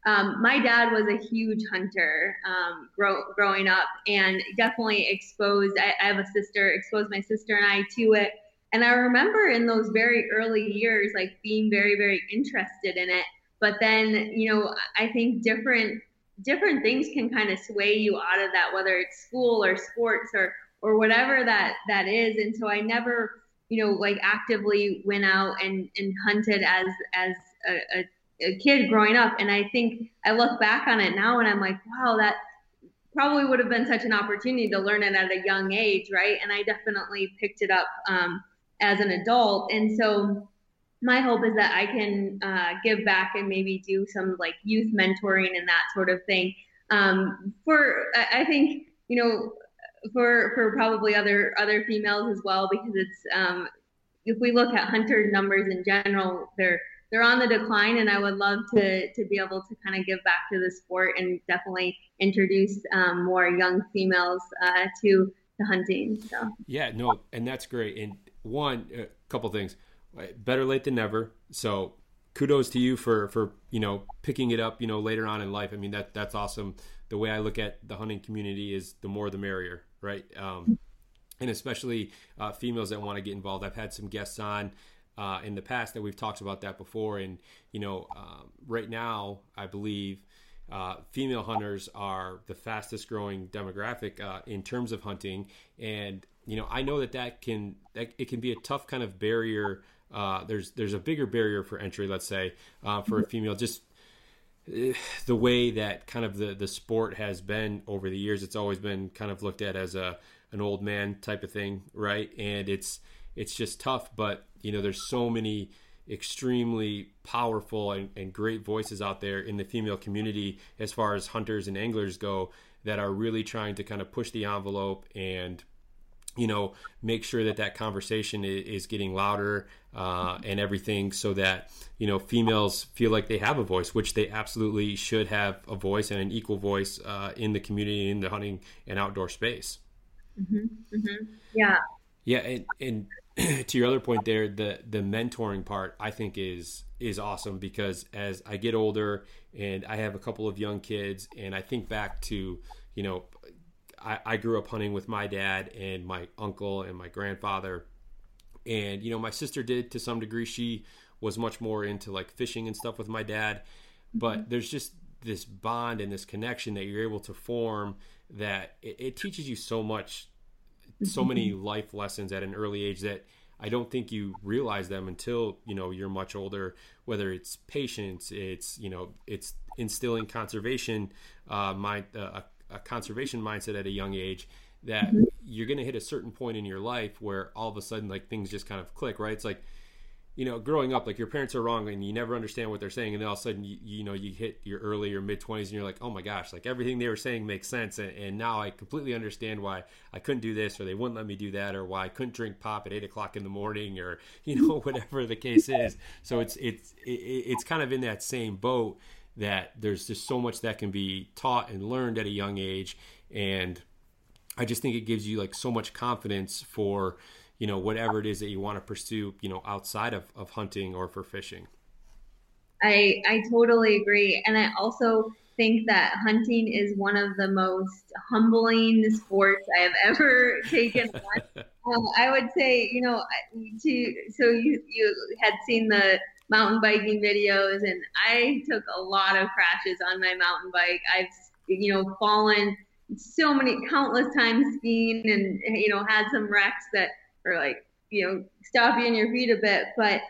[SPEAKER 4] um, my dad was a huge hunter um, grow, growing up, and definitely exposed. I, I have a sister, exposed my sister and I to it. And I remember in those very early years, like being very, very interested in it. But then, you know, I think different different things can kind of sway you out of that, whether it's school or sports or or whatever that that is. And so I never, you know, like actively went out and and hunted as as a, a, a kid growing up. And I think I look back on it now and I'm like, wow, that probably would have been such an opportunity to learn it at a young age, right? And I definitely picked it up um, as an adult. And so my hope is that I can uh, give back and maybe do some like youth mentoring and that sort of thing. Um, for I think you know for for probably other other females as well because it's um, if we look at hunter numbers in general, they're they're on the decline, and I would love to to be able to kind of give back to the sport and definitely introduce um, more young females uh, to to hunting. So
[SPEAKER 3] yeah, no, and that's great. And one, a couple things better late than never. So kudos to you for for you know picking it up you know later on in life. I mean that that's awesome. The way I look at the hunting community is the more the merrier, right? Um, and especially uh, females that want to get involved. I've had some guests on. Uh, in the past that we've talked about that before and you know um, right now i believe uh, female hunters are the fastest growing demographic uh, in terms of hunting and you know i know that that can that it can be a tough kind of barrier uh, there's there's a bigger barrier for entry, let's say, uh, for a female. Just uh, the way that kind of the the sport has been over the years, it's always been kind of looked at as a an old man type of thing, right? And it's it's just tough. But you know, there's so many extremely powerful and, and great voices out there in the female community as far as hunters and anglers go that are really trying to kind of push the envelope and you know, make sure that that conversation is getting louder uh, and everything so that, you know, females feel like they have a voice, which they absolutely should have a voice and an equal voice uh, in the community, in the hunting and outdoor space.
[SPEAKER 4] Mm-hmm. Mm-hmm. Yeah.
[SPEAKER 3] Yeah. And, and to your other point there, the, the mentoring part I think is, is awesome because as I get older and I have a couple of young kids and I think back to, you know, I, I grew up hunting with my dad and my uncle and my grandfather. And, you know, my sister did to some degree. She was much more into like fishing and stuff with my dad. But mm-hmm. there's just this bond and this connection that you're able to form that it, it teaches you so much, so many mm-hmm. life lessons at an early age that I don't think you realize them until you know you're much older. Whether it's patience, it's you know it's instilling conservation uh, mind, uh, a conservation mindset at a young age that mm-hmm. you're going to hit a certain point in your life where all of a sudden like things just kind of click right it's like you know growing up like your parents are wrong and you never understand what they're saying and then all of a sudden you, you know you hit your early or mid 20s and you're like oh my gosh like everything they were saying makes sense and, and, now i completely understand why i couldn't do this or they wouldn't let me do that or why i couldn't drink pop at 8 o'clock in the morning or you know whatever the case is. So it's it's it's kind of in that same boat that there's just so much that can be taught and learned at a young age and i just think it gives you like so much confidence for you know whatever it is that you want to pursue you know outside of, of hunting or for fishing
[SPEAKER 4] i i totally agree and i also think that hunting is one of the most humbling sports i have ever taken um, i would say you know to so you you had seen the mountain biking videos and I took a lot of crashes on my mountain bike. I've, you know, fallen so many countless times skiing and, you know, had some wrecks that are like you know stop you in your feet a bit, but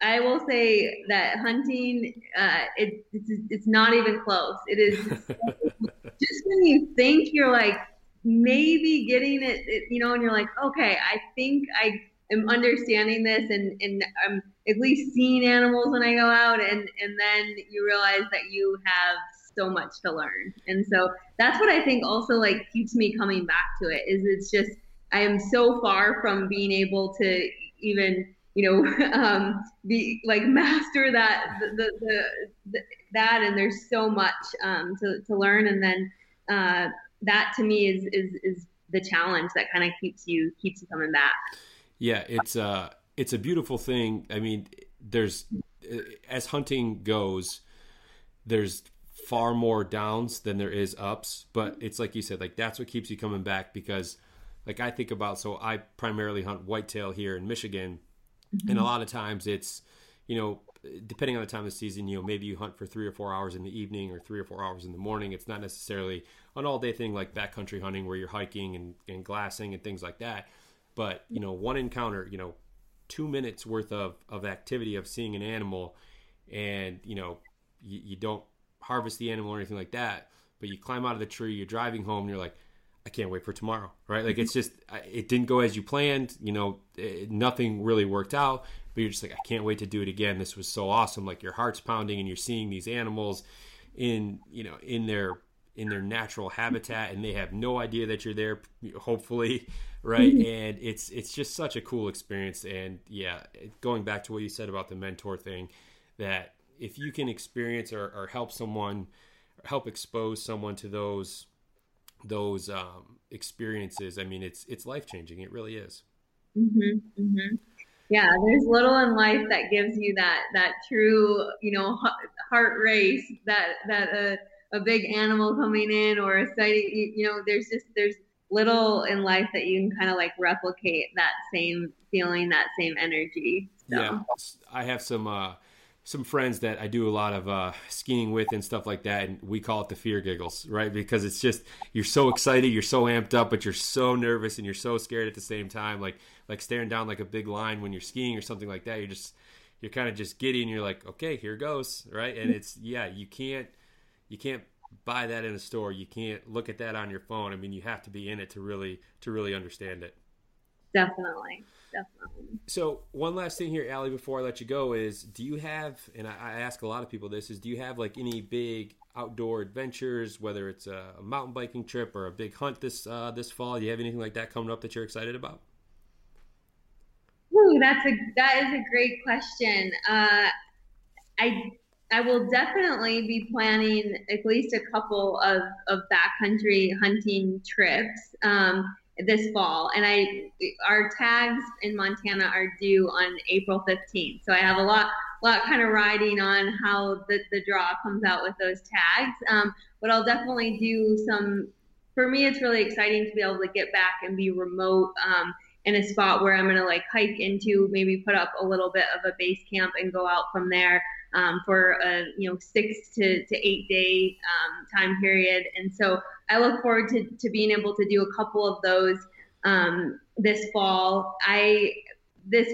[SPEAKER 4] I will say that hunting, uh, it, it's, it's not even close. It is just when you think you're like maybe getting it, it, you know, and you're like, okay, I think I am understanding this, and and I'm at least seeing animals when I go out, and and then you realize that you have so much to learn, and so that's what I think also like keeps me coming back to it. Is it's just I am so far from being able to even you know, um, be like master that the, the, the, that, and there's so much um, to to learn, and then uh, that to me is is is the challenge that kind of keeps you keeps you coming back.
[SPEAKER 3] Yeah, it's uh it's a beautiful thing. I mean, there's as hunting goes, there's far more downs than there is ups, but it's like you said, like that's what keeps you coming back because like I think about so I primarily hunt whitetail here in Michigan Mm-hmm. And a lot of times it's, you know, depending on the time of the season, you know, maybe you hunt for three or four hours in the evening or three or four hours in the morning. It's not necessarily an all day thing like backcountry hunting where you're hiking and, and glassing and things like that. But, you know, one encounter, you know, two minutes worth of, of activity of seeing an animal and, you know, you, you don't harvest the animal or anything like that, but you climb out of the tree, you're driving home and you're like, I can't wait for tomorrow, right? Like it's just it didn't go as you planned. You know, it, nothing really worked out, but you're just like, I can't wait to do it again. This was so awesome. Like your heart's pounding, and you're seeing these animals in you know in their in their natural habitat, and they have no idea that you're there. Hopefully, right? Mm-hmm. And it's it's just such a cool experience. And yeah, going back to what you said about the mentor thing, that if you can experience or, or help someone, help expose someone to those those um, experiences, I mean, it's it's life changing. It really is.
[SPEAKER 4] Mm-hmm, mm-hmm. Yeah, there's little in life that gives you that that true, you know, heart race that that a, a big animal coming in or a sighting. You, you know, there's just there's little in life that you can kind of like replicate that same feeling, that same energy.
[SPEAKER 3] So. Yeah, I have some. uh some friends that I do a lot of uh, skiing with and stuff like that, and we call it the fear giggles, right? Because it's just you're so excited, you're so amped up, but you're so nervous and you're so scared at the same time, like like staring down like a big line when you're skiing or something like that. You're just you're kind of just giddy and you're like, okay, here goes, right? And it's yeah, you can't you can't buy that in a store. You can't look at that on your phone. I mean, you have to be in it to really to really understand it.
[SPEAKER 4] Definitely definitely.
[SPEAKER 3] So one last thing here, Allie, before I let you go is, do you have? And I, I ask a lot of people this: is do you have like any big outdoor adventures, whether it's a, a mountain biking trip or a big hunt this uh, this fall? Do you have anything like that coming up that you're excited about?
[SPEAKER 4] Ooh, that's a that is a great question. Uh, I I will definitely be planning at least a couple of, of backcountry hunting trips. Um, this fall. And i our tags in montana are due on april 15th so i have a lot lot kind of riding on how the, the draw comes out with those tags. Um, but i'll definitely do some for me it's really exciting to be able to get back and be remote um, in a spot where i'm going to like hike into maybe put up a little bit of a base camp and go out from there um, for a you know six to, to eight day um, time period. And so I look forward to, to being able to do a couple of those um, this fall. I this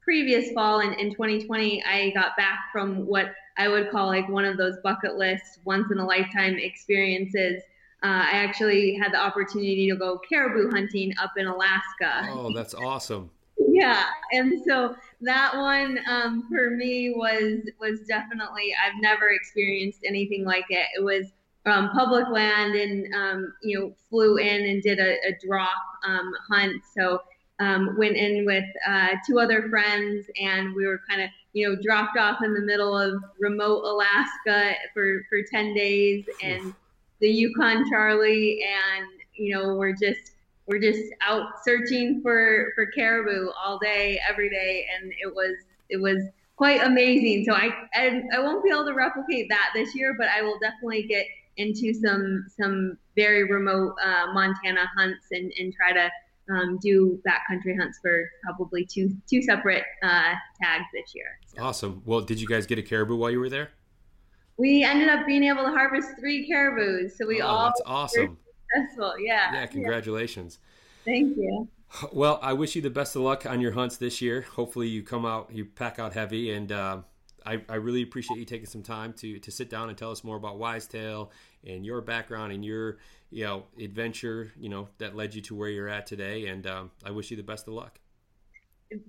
[SPEAKER 4] previous fall in, in 2020, I got back from what I would call like one of those bucket list, once in a lifetime experiences. Uh, I actually had the opportunity to go caribou hunting up in Alaska.
[SPEAKER 3] Oh, that's awesome
[SPEAKER 4] yeah and so that one um, for me was was definitely i've never experienced anything like it it was public land and um, you know flew in and did a, a drop um, hunt. So um, went in with uh, two other friends and we were kind of you know dropped off in the middle of remote alaska for for 10 days and the yukon charley and you know we're just we're just out searching for for caribou all day every day. And it was it was quite amazing. So i I, I won't be able to replicate that this year but i will definitely get into some some very remote uh, montana hunts and and try to um, do backcountry hunts for probably two two separate uh, tags this year
[SPEAKER 3] so. awesome well did you guys get a caribou while you were there
[SPEAKER 4] we ended up being able to harvest three caribous so we
[SPEAKER 3] oh,
[SPEAKER 4] all
[SPEAKER 3] that's awesome
[SPEAKER 4] successful. Yeah.
[SPEAKER 3] Yeah. Congratulations.
[SPEAKER 4] Yeah. Thank you.
[SPEAKER 3] Well, I wish you the best of luck on your hunts this year. Hopefully, you come out, you pack out heavy, and uh, I, I, really appreciate you taking some time to to sit down and tell us more about Wisetail and your background and your you know adventure, you know that led you to where you're at today. And um, I wish you the best of luck.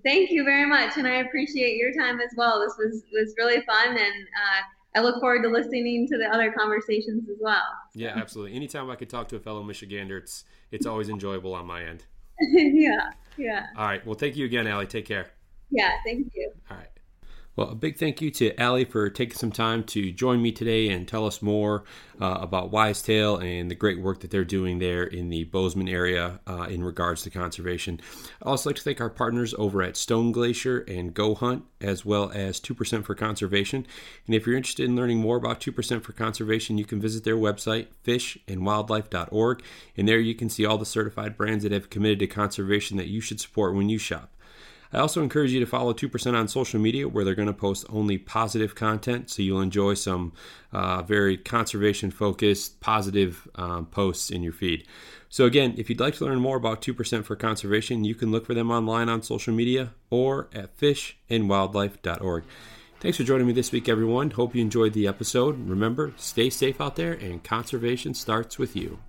[SPEAKER 4] Thank you very much, and I appreciate your time as well. This was was really fun, and uh, I look forward to listening to the other conversations as well.
[SPEAKER 3] Yeah, absolutely. Anytime I could talk to a fellow Michigander, it's it's always enjoyable on my end.
[SPEAKER 4] yeah, yeah.
[SPEAKER 3] All right. Well, thank you again, Allie. Take care.
[SPEAKER 4] Yeah, thank you.
[SPEAKER 3] All right. Well, a big thank you to Allie for taking some time to join me today and tell us more uh, about Wisetail and the great work that they're doing there in the Bozeman area uh, in regards to conservation. I'd also like to thank our partners over at Stone Glacier and Go Hunt, as well as 2% for Conservation. And if you're interested in learning more about 2% for Conservation, you can visit their website, fishandwildlife.org, and there you can see all the certified brands that have committed to conservation that you should support when you shop. I also encourage you to follow 2% on social media where they're going to post only positive content. So you'll enjoy some uh, very conservation focused, positive um, posts in your feed. So, again, if you'd like to learn more about 2% for conservation, you can look for them online on social media or at fishandwildlife.org. Thanks for joining me this week, everyone. Hope you enjoyed the episode. Remember, stay safe out there, and conservation starts with you.